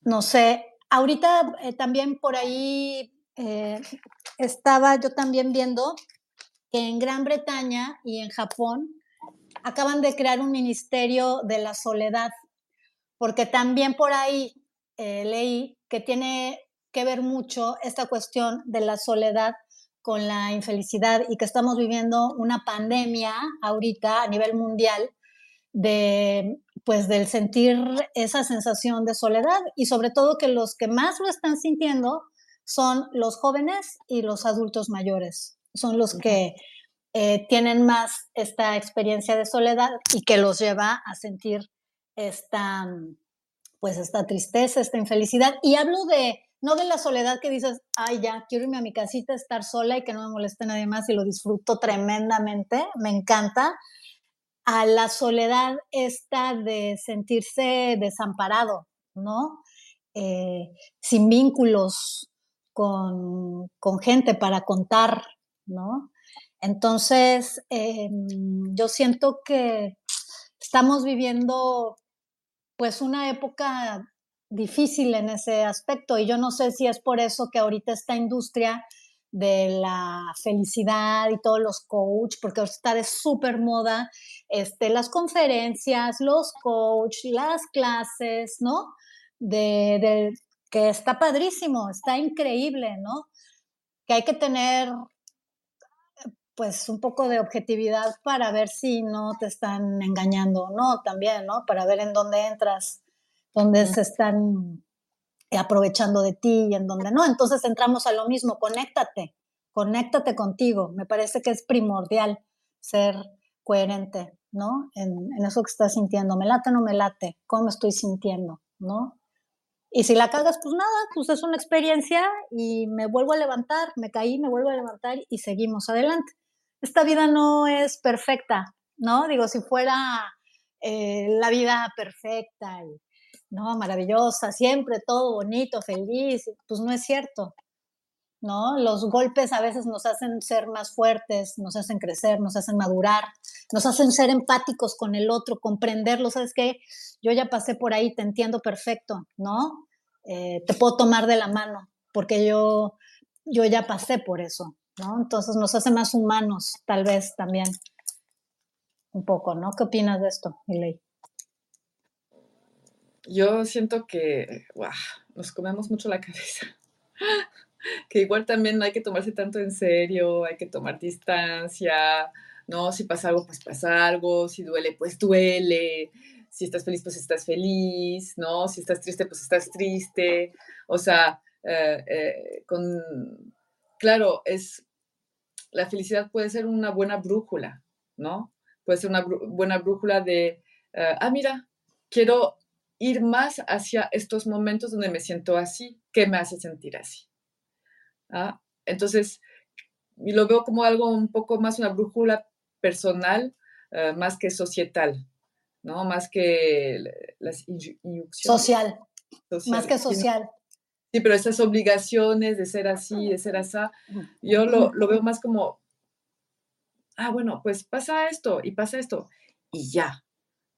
no sé. Ahorita eh, también por ahí estaba yo también viendo que en Gran Bretaña y en Japón acaban de crear un ministerio de la soledad, porque también por ahí eh, leí que tiene que ver mucho esta cuestión de la soledad con la infelicidad y que estamos viviendo una pandemia ahorita a nivel mundial de pues del sentir esa sensación de soledad y sobre todo que los que más lo están sintiendo son los jóvenes y los adultos mayores son los que eh, tienen más esta experiencia de soledad y que los lleva a sentir esta, pues esta tristeza, esta infelicidad. Y hablo de, no de la soledad que dices, ay, ya, quiero irme a mi casita, estar sola y que no me moleste nadie más y lo disfruto tremendamente, me encanta, a la soledad esta de sentirse desamparado, ¿no? Eh, sin vínculos con, con gente para contar, ¿no? Entonces, em, yo siento que estamos viviendo pues una época difícil en ese aspecto y yo no sé si es por eso que ahorita esta industria de la felicidad y todos los coach, porque está de súper moda, este, las conferencias, los coach, las clases, ¿no? de, que está padrísimo, está increíble, ¿no? Que hay que tener pues un poco de objetividad para ver si no te están engañando o no también, ¿no? Para ver en dónde entras, dónde se están aprovechando de ti y en dónde no. Entonces entramos a lo mismo, conéctate, conéctate contigo. Me parece que es primordial ser coherente, ¿no? En, en eso que estás sintiendo. ¿Me late o no me late? ¿Cómo estoy sintiendo? ¿No? Y si la cagas, pues nada, pues es una experiencia y me vuelvo a levantar, me caí, me vuelvo a levantar y seguimos adelante. Esta vida no es perfecta, ¿no? Digo, si fuera eh, la vida perfecta y, ¿no? Maravillosa, siempre todo bonito, feliz, pues no es cierto, ¿no? Los golpes a veces nos hacen ser más fuertes, nos hacen crecer, nos hacen madurar, nos hacen ser empáticos con el otro, comprenderlo, ¿sabes qué? Yo ya pasé por ahí, te entiendo perfecto, ¿no? Eh, te puedo tomar de la mano, porque yo, yo ya pasé por eso, ¿no? Entonces nos hace más humanos, tal vez también, un poco, ¿no? ¿Qué opinas de esto, Miley? Yo siento que, wow, nos comemos mucho la cabeza que igual también no hay que tomarse tanto en serio, hay que tomar distancia, ¿no? Si pasa algo, pues pasa algo, si duele, pues duele, si estás feliz, pues estás feliz, ¿no? Si estás triste, pues estás triste, o sea, eh, eh, con, claro, es, la felicidad puede ser una buena brújula, ¿no? Puede ser una buena brújula de, eh, ah, mira, quiero ir más hacia estos momentos donde me siento así, ¿qué me hace sentir así? ¿ah? Entonces, lo veo como algo un poco más una brújula personal, eh, más que societal, ¿no? Más que las social, más que social. Sí, pero esas obligaciones de ser así, de ser así, yo lo, lo veo más como, ah, bueno, pues pasa esto y pasa esto y ya,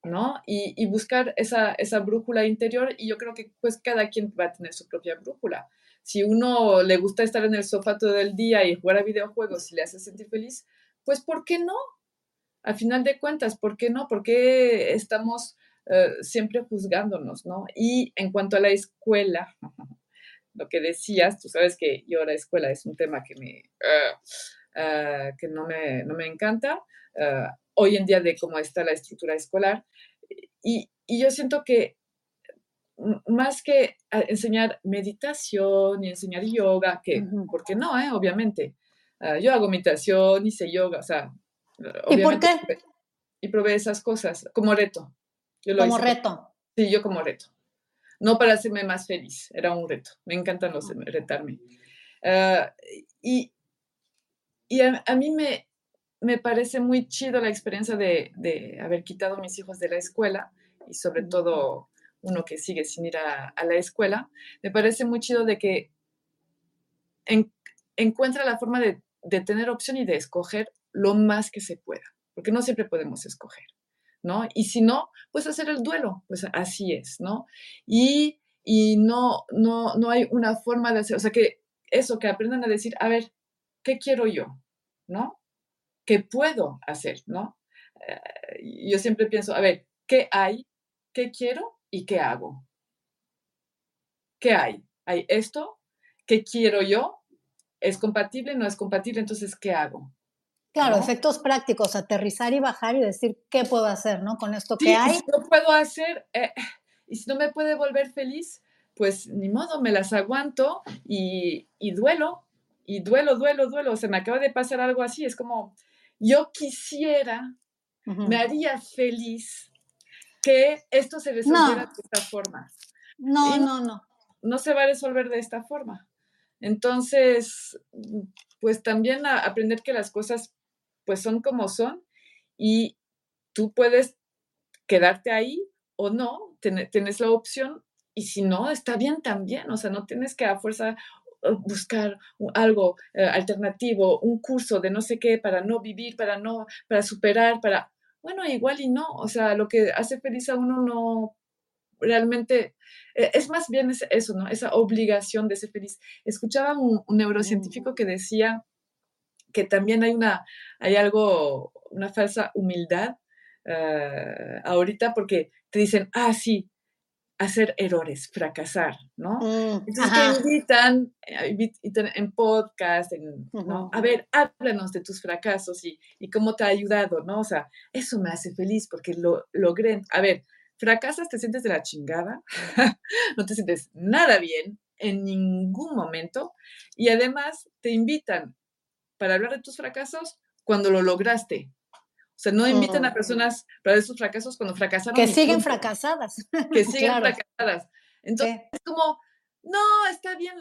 ¿no? Y, buscar esa, esa brújula interior y yo creo que pues cada quien va a tener su propia brújula si uno le gusta estar en el sofá todo el día y jugar a videojuegos y le hace sentir feliz, pues ¿por qué no? Al final de cuentas, ¿por qué no? ¿Por qué estamos eh, siempre juzgándonos, no? Y en cuanto a la escuela, lo que decías, tú sabes que yo la escuela es un tema que me... Eh, eh, que no me, no me encanta hoy en día de cómo está la estructura escolar. Y, y yo siento que más que enseñar meditación y enseñar yoga, que, ¿por qué no? Eh? Obviamente. Ah, yo hago meditación, hice yoga, o sea. ¿Y por qué? Y probé esas cosas como reto. como reto. Sí, yo como reto. No para hacerme más feliz, era un reto. Me encantan los retarme. Ah, y y a, mí me, me parece muy chido la experiencia de, de haber quitado a mis hijos de la escuela y sobre todo uno que sigue sin ir a, la escuela, me parece muy chido de que encuentra la forma de, tener opción y de escoger lo más que se pueda, porque no siempre podemos escoger, ¿no? Y si no, pues hacer el duelo, pues así es, ¿no? Y, no, no, no hay una forma de hacer, o sea, que eso, que aprendan a decir, a ver, ¿qué quiero yo? ¿No? ¿Qué puedo hacer? ¿No? Eh, yo siempre pienso, a ver, ¿qué hay? ¿Qué quiero? ¿y qué hago? ¿Qué hay? Hay esto, ¿qué quiero yo? ¿Es compatible? ¿No es compatible? Entonces, ¿qué hago? Claro, efectos prácticos, aterrizar y bajar y decir qué puedo hacer, ¿no? Con esto que hay. Si no puedo hacer, eh, y si no me puede volver feliz, pues ni modo, me las aguanto y, duelo, y duelo, duelo, duelo. Se me acaba de pasar algo así, es como, yo quisiera, me haría feliz que esto se resolviera de esta forma. No, no, no. No se va a resolver de esta forma. Entonces, pues también aprender que las cosas pues son como son y tú puedes quedarte ahí o no, tienes la opción y si no, está bien también, o sea, no tienes que a fuerza buscar algo eh, alternativo, un curso de no sé qué para no vivir, para no, para superar, para bueno, igual y no, o sea, lo que hace feliz a uno no realmente, eh, es más bien eso, ¿no? Esa obligación de ser feliz. Escuchaba un, neurocientífico que decía que también hay una, hay algo, una falsa humildad eh, ahorita porque te dicen, ah, sí, hacer errores, fracasar, ¿no? Mm, Entonces te invitan, eh, en podcast, en, ¿no? A ver, háblanos de tus fracasos y, y, cómo te ha ayudado, ¿no? O sea, eso me hace feliz porque lo logré. A ver, fracasas, te sientes de la chingada, no te sientes nada bien en ningún momento y además te invitan para hablar de tus fracasos cuando lo lograste, o sea, no invitan a personas para ver sus fracasos cuando fracasaron. Que siguen fracasadas. Que siguen fracasadas. Entonces, es como, no, está bien,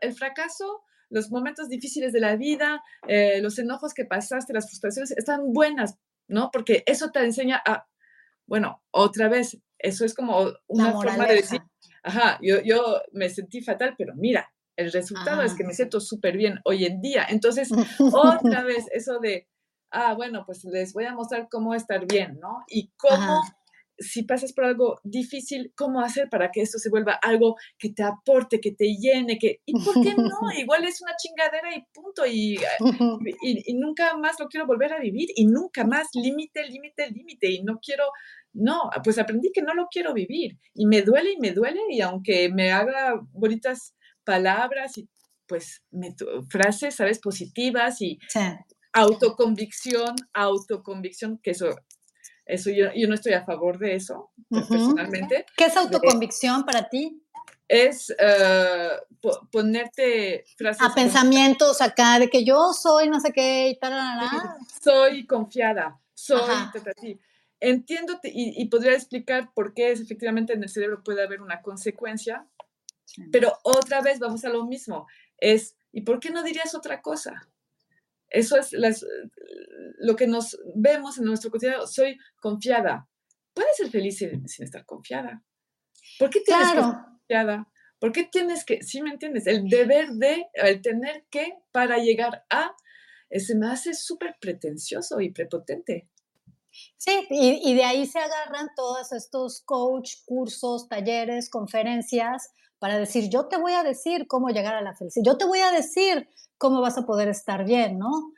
el fracaso, los momentos difíciles de la vida, eh, los enojos que pasaste, las frustraciones, están buenas, ¿no? Porque eso te enseña a, bueno, otra vez, eso es como una forma de decir, ajá, yo, yo me sentí fatal, pero mira, el resultado es que me siento súper bien hoy en día. Entonces, otra vez, eso de, ah, bueno, pues les voy a mostrar cómo estar bien, ¿no? Y cómo si pasas por algo difícil, ¿cómo hacer para que esto se vuelva algo que te aporte, que te llene? Que, ¿Y por qué no? Igual es una chingadera y punto. Y, y, nunca más lo quiero volver a vivir y nunca más límite, límite, límite. Y no quiero, no, pues aprendí que no lo quiero vivir. Y me duele y me duele. Y aunque me haga bonitas palabras y pues frases, ¿sabes? Positivas y autoconvicción, autoconvicción, que eso eso yo, yo no estoy a favor de eso, personalmente. ¿Qué es autoconvicción para ti? Es eh, ponerte frases. A pensamientos acá de que yo soy no sé qué y tal, Soy confiada, soy Entiendo y, y, podría explicar por qué es, efectivamente en el cerebro puede haber una consecuencia, pero otra vez vamos a lo mismo. Es, ¿y por qué no dirías otra cosa? Eso es lo que nos vemos en nuestro cotidiano. Soy confiada. Puedes ser feliz sin, estar confiada. ¿Por qué tienes que estar confiada? ¿Por qué tienes que, sí me entiendes, el deber de, el tener que para llegar a, eh, se me hace súper pretencioso y prepotente. Sí, y, y, de ahí se agarran todos estos coach, cursos, talleres, conferencias, para decir, yo te voy a decir cómo llegar a la felicidad, yo te voy a decir cómo vas a poder estar bien, ¿no?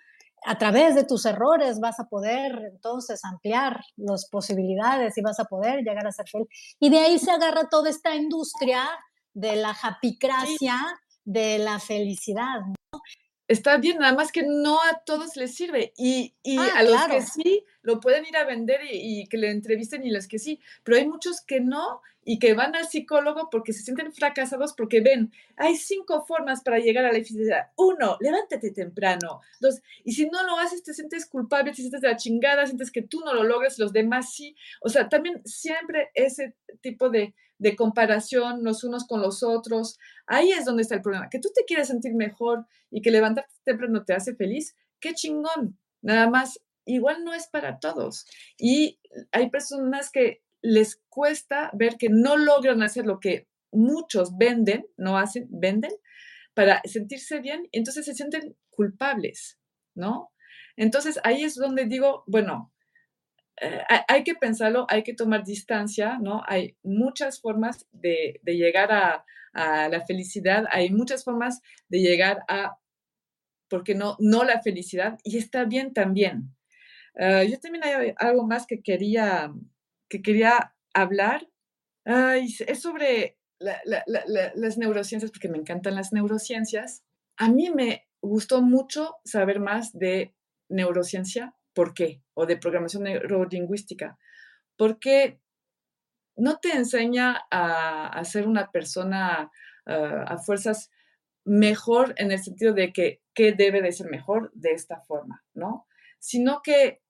A través de tus errores vas a poder entonces ampliar las posibilidades y vas a poder llegar a ser feliz. Y de ahí se agarra toda esta industria de la japicracia, de la felicidad, ¿no? Está bien, nada más que no a todos les sirve. Y, ah, a los que sí, lo pueden ir a vender y, y, que le entrevisten y los que sí. Pero hay muchos que no y que van al psicólogo porque se sienten fracasados porque ven, hay cinco formas para llegar a la felicidad. Uno, levántate temprano. Dos, y si no lo haces, te sientes culpable, te sientes de la chingada, sientes que tú no lo logras, los demás sí. O sea, también siempre ese tipo de, de comparación los unos con los otros, ahí es donde está el problema. Que tú te quieres sentir mejor y que levantarte temprano te hace feliz, qué chingón. Nada más, igual no es para todos. Y hay personas que les cuesta ver que no logran hacer lo que muchos venden, no hacen, venden, para sentirse bien, entonces se sienten culpables, ¿no? Entonces ahí es donde digo, bueno, eh, hay que pensarlo, hay que tomar distancia, ¿no? Hay muchas formas de, llegar a, la felicidad, hay muchas formas de llegar a, ¿por qué no? No la felicidad, y está bien también. Eh, yo también hay algo más que quería que quería hablar es sobre las neurociencias, porque me encantan las neurociencias. A mí me gustó mucho saber más de neurociencia. ¿Por qué? O de programación neurolingüística. Porque no te enseña a, ser una persona ah, a fuerzas mejor en el sentido de que, que debe de ser mejor de esta forma, ¿no? Sino que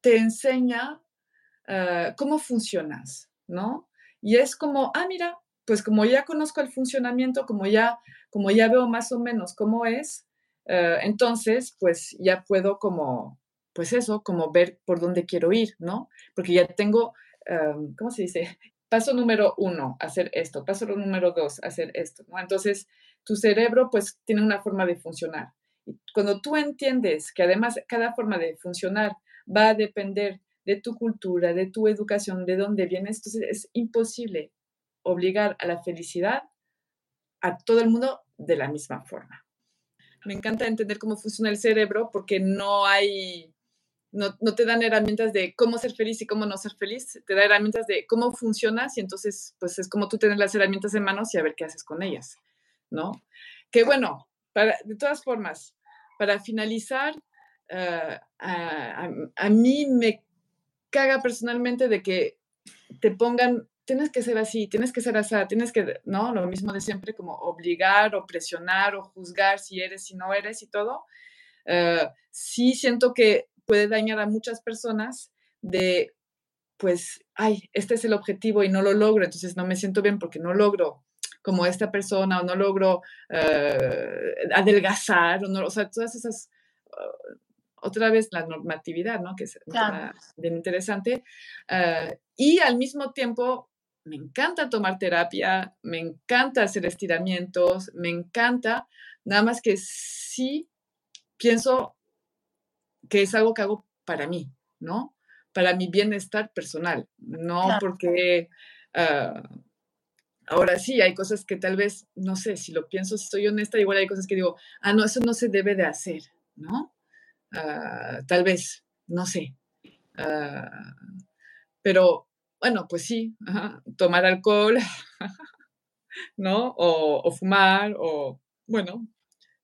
te enseña Ah, cómo funcionas, ¿no? Y es como, ah, mira, pues como ya conozco el funcionamiento, como ya, como ya veo más o menos cómo es, ah, entonces, pues ya puedo como, pues eso, como ver por dónde quiero ir, ¿no? Porque ya tengo, ¿cómo se dice? Paso número uno, hacer esto. Paso número dos, hacer esto. Entonces, tu cerebro, pues, tiene una forma de funcionar. Cuando tú entiendes que además cada forma de funcionar va a depender de tu cultura, de tu educación, de dónde vienes. Entonces es imposible obligar a la felicidad a todo el mundo de la misma forma. Me encanta entender cómo funciona el cerebro porque no hay, no, te dan herramientas de cómo ser feliz y cómo no ser feliz, te da herramientas de cómo funcionas y entonces pues es como tú tener las herramientas en manos y a ver qué haces con ellas, ¿no? Que bueno, para, de todas formas, para finalizar, a, a, mí me caga personalmente de que te pongan, tienes que ser así, tienes que ser así, tienes que, ¿no? Lo mismo de siempre, como obligar o presionar o juzgar si eres, si no eres y todo. Eh, sí siento que puede dañar a muchas personas de pues, ay, este es el objetivo y no lo logro, entonces no me siento bien porque no logro como esta persona o no logro eh, adelgazar, o, no, o sea, todas esas, uh, otra vez la normatividad, ¿no? Que es bien interesante. Uh, y al mismo tiempo, me encanta tomar terapia, me encanta hacer estiramientos, me encanta, nada más que sí pienso que es algo que hago para mí, ¿no? Para mi bienestar personal, no porque uh, ahora sí hay cosas que tal vez, no sé, si lo pienso, si estoy honesta, igual hay cosas que digo, ah, no, eso no se debe de hacer, ¿no? Uh, tal vez, no sé. Uh, pero bueno, pues sí, tomar alcohol, ¿no? O, o, fumar, o bueno,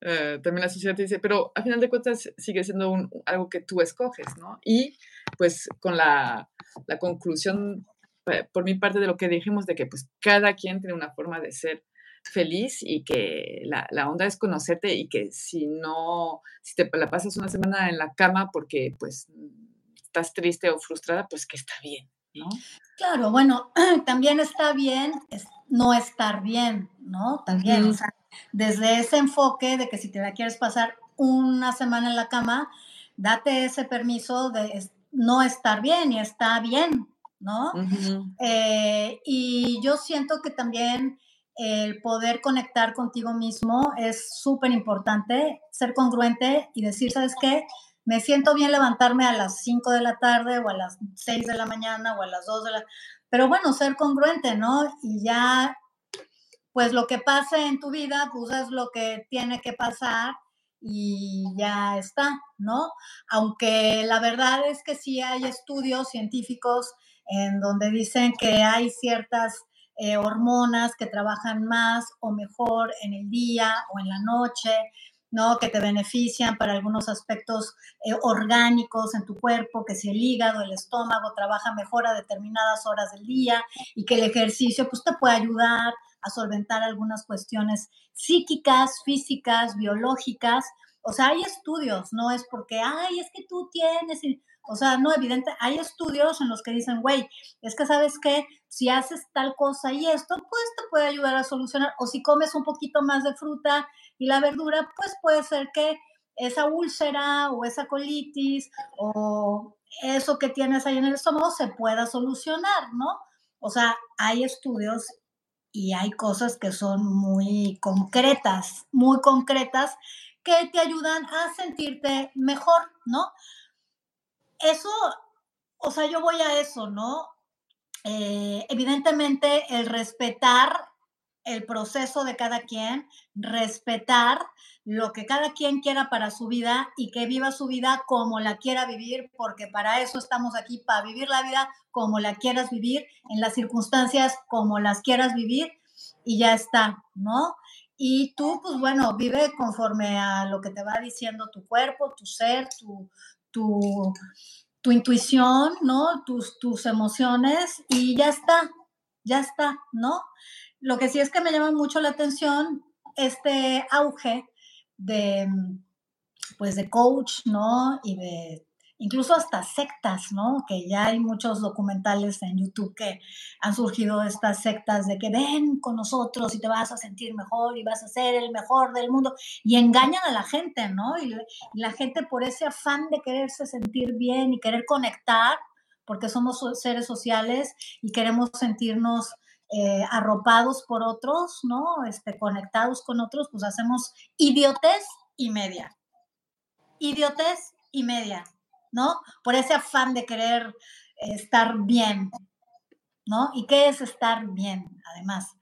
eh, también la sociedad te dice, pero a final de cuentas sigue siendo un, algo que tú escoges, ¿no? Y pues con la, la conclusión, eh, por mi parte, de lo que dijimos, de que pues cada quien tiene una forma de ser feliz y que la, la, onda es conocerte y que si no, si te la pasas una semana en la cama porque pues estás triste o frustrada, pues que está bien, ¿no? Claro, bueno, también está bien no estar bien, ¿no? También, o sea, desde ese enfoque de que si te la quieres pasar una semana en la cama, date ese permiso de no estar bien y está bien, ¿no? eh, y yo siento que también el poder conectar contigo mismo es súper importante, ser congruente y decir, ¿sabes qué? Me siento bien levantarme a las 5 de la tarde o a las 6 de la mañana o a las 2 de la... Pero bueno, ser congruente, ¿no? Y ya pues lo que pase en tu vida, pues es lo que tiene que pasar y ya está, ¿no? Aunque la verdad es que sí hay estudios científicos en donde dicen que hay ciertas eh, hormonas que trabajan más o mejor en el día o en la noche, ¿no? Que te benefician para algunos aspectos eh, orgánicos en tu cuerpo, que si el hígado, el estómago trabaja mejor a determinadas horas del día y que el ejercicio, pues te puede ayudar a solventar algunas cuestiones psíquicas, físicas, biológicas. O sea, hay estudios, no es porque, ay, es que tú tienes, o sea, no, evidente, hay estudios en los que dicen, güey, es que sabes que si haces tal cosa y esto, pues te puede ayudar a solucionar, o si comes un poquito más de fruta y la verdura, pues puede ser que esa úlcera o esa colitis o eso que tienes ahí en el estómago se pueda solucionar, ¿no? O sea, hay estudios y hay cosas que son muy concretas, muy concretas, que te ayudan a sentirte mejor, ¿no? Eso, o sea, yo voy a eso, ¿no? Eh, evidentemente, el respetar el proceso de cada quien, respetar lo que cada quien quiera para su vida y que viva su vida como la quiera vivir, porque para eso estamos aquí, para vivir la vida como la quieras vivir, en las circunstancias como las quieras vivir y ya está, ¿no? Y tú, pues bueno, vive conforme a lo que te va diciendo tu cuerpo, tu ser, tu, tu, tu intuición, ¿no? Tus, tus emociones y ya está, ya está, ¿no? Lo que sí es que me llama mucho la atención este auge de, pues, de coach, ¿no? Y de incluso hasta sectas, ¿no? Que ya hay muchos documentales en YouTube que han surgido estas sectas de que ven con nosotros y te vas a sentir mejor y vas a ser el mejor del mundo y engañan a la gente, ¿no? Y, la gente por ese afán de quererse sentir bien y querer conectar, porque somos seres sociales y queremos sentirnos eh, arropados por otros, ¿no? Este, conectados con otros, pues hacemos idiotez y media. Idiotez y media. ¿No? Por ese afán de querer estar bien, ¿no? ¿Y qué es estar bien? Además,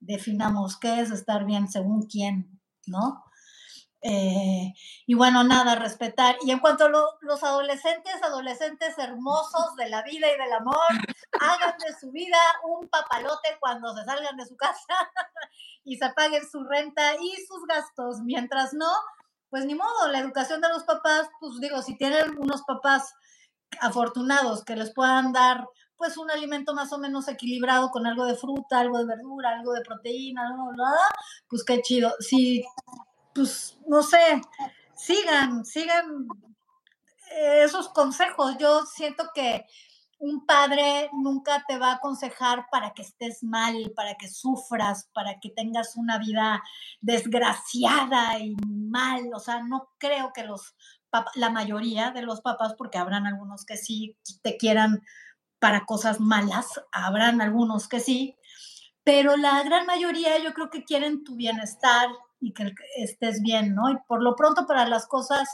definamos qué es estar bien según quién, ¿no? Eh, y bueno, nada, respetar. Y en cuanto a los adolescentes, adolescentes hermosos de la vida y del amor, hagan de su vida un papalote cuando se salgan de su casa y se paguen su renta y sus gastos. Mientras no, pues ni modo, la educación de los papás, pues digo, si tienen unos papás afortunados que les puedan dar pues un alimento más o menos equilibrado con algo de fruta, algo de verdura, algo de proteína, ¿no? nada, pues qué chido. Si, pues, no sé, sigan, sigan esos consejos. Yo siento que un padre nunca te va a aconsejar para que estés mal, para que sufras, para que tengas una vida desgraciada y mal. O sea, no creo que los la mayoría de los papás, porque habrán algunos que sí te quieran para cosas malas, habrán algunos que sí, pero la gran mayoría yo creo que quieren tu bienestar y que estés bien, ¿no? Y por lo pronto para las cosas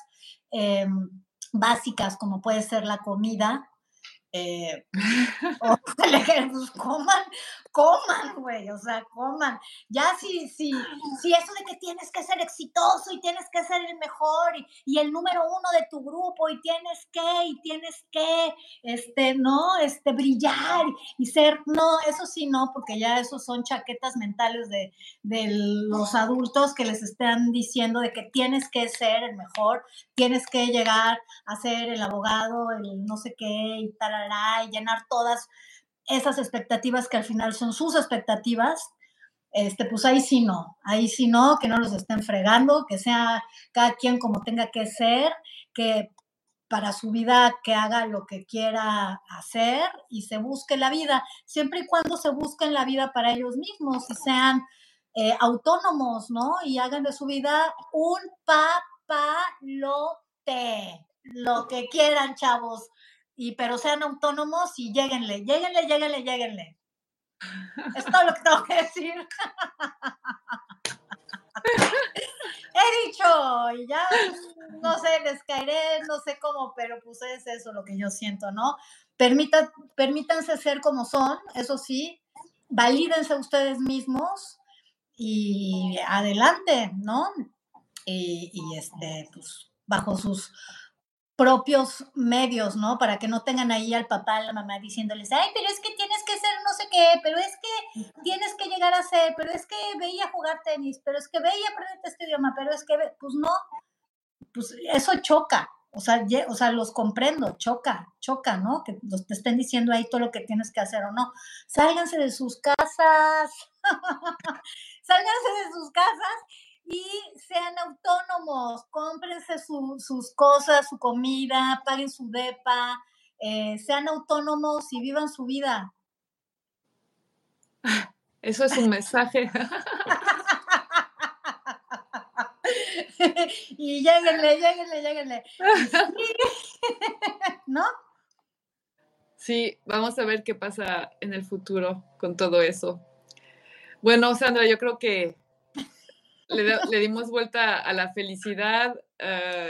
em, básicas como puede ser la comida, eh, pues coman, coman, güey, o sea, coman. Ya si, si, si eso de que tienes que ser exitoso y tienes que ser el mejor y, el número uno de tu grupo y tienes que, y tienes que, este, no, este, brillar y, ser, no, eso sí, no, porque ya esos son chaquetas mentales de, de los adultos que les están diciendo de que tienes que ser el mejor, tienes que llegar a ser el abogado, el no sé qué y tarará y llenar todas esas expectativas que al final son sus expectativas, este, pues ahí sí no, ahí sí no, que no los estén fregando, que sea cada quien como tenga que ser, que para su vida que haga lo que quiera hacer y se busque la vida, siempre y cuando se busquen la vida para ellos mismos y sean eh, autónomos, ¿no? Y hagan de su vida un papalote, lo que quieran, chavos y pero sean autónomos y lleguenle, lleguenle, lleguenle, lleguenle. Es todo lo que tengo que decir. He dicho, y ya no sé, les caeré, no sé cómo, pero pues es eso lo que yo siento, ¿no? Permita, permítanse ser como son, eso sí, valídense ustedes mismos y adelante, ¿no? Y, y este, pues bajo sus propios medios, ¿no? Para que no tengan ahí al papá, a la mamá diciéndoles, ay, pero es que tienes que ser no sé qué, pero es que tienes que llegar a ser, pero es que veía jugar tenis, pero es que veía aprenderte este idioma, pero es que, pues no, pues eso choca, o sea, o sea, los comprendo, choca, choca, ¿no? Que los te estén diciendo ahí todo lo que tienes que hacer o no. Sálganse de sus casas, sálganse de sus casas y sean autónomos, cómprense sus cosas, su comida, paguen su DEPA, eh, sean autónomos y vivan su vida. Eso es un mensaje. y lléguenle, lléguenle, lléguenle. ¿No? Sí, vamos a ver qué pasa en el futuro con todo eso. Bueno, Sandra, yo creo que le, dimos vuelta a la felicidad. Ah,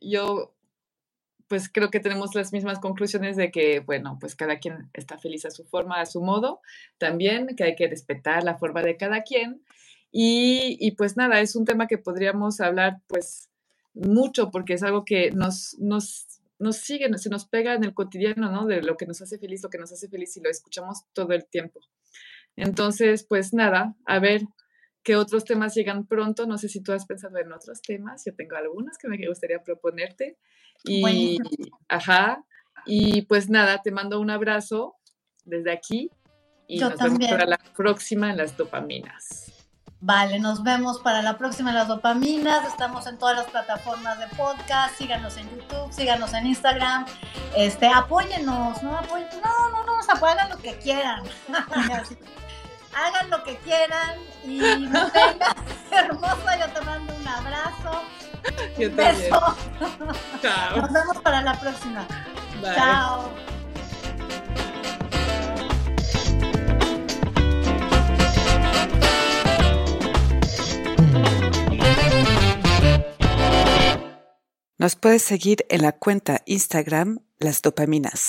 yo, pues creo que tenemos las mismas conclusiones de que, bueno, pues cada quien está feliz a su forma, a su modo, también que hay que respetar la forma de cada quien. Y, pues nada, es un tema que podríamos hablar pues mucho porque es algo que nos, nos, nos sigue, se nos pega en el cotidiano, ¿no? De lo que nos hace feliz, lo que nos hace feliz y lo escuchamos todo el tiempo. Entonces, pues nada, a ver que otros temas llegan pronto. No sé si tú has pensado en otros temas. Yo tengo algunos que me gustaría proponerte. Y, ajá. Y pues nada, te mando un abrazo desde aquí y nos vemos para la próxima en las dopaminas. Vale, nos vemos para la próxima en las dopaminas. Estamos en todas las plataformas de podcast. Síganos en YouTube, síganos en Instagram. Este, apóyenos, ¿no? no, no, no, hagan lo que quieran. hagan lo que quieran y nos tengas hermosa. Yo te mando un abrazo. un beso. Chao. Nos vemos para la próxima. Chao. Nos puedes seguir en la cuenta Instagram Las Dopaminas.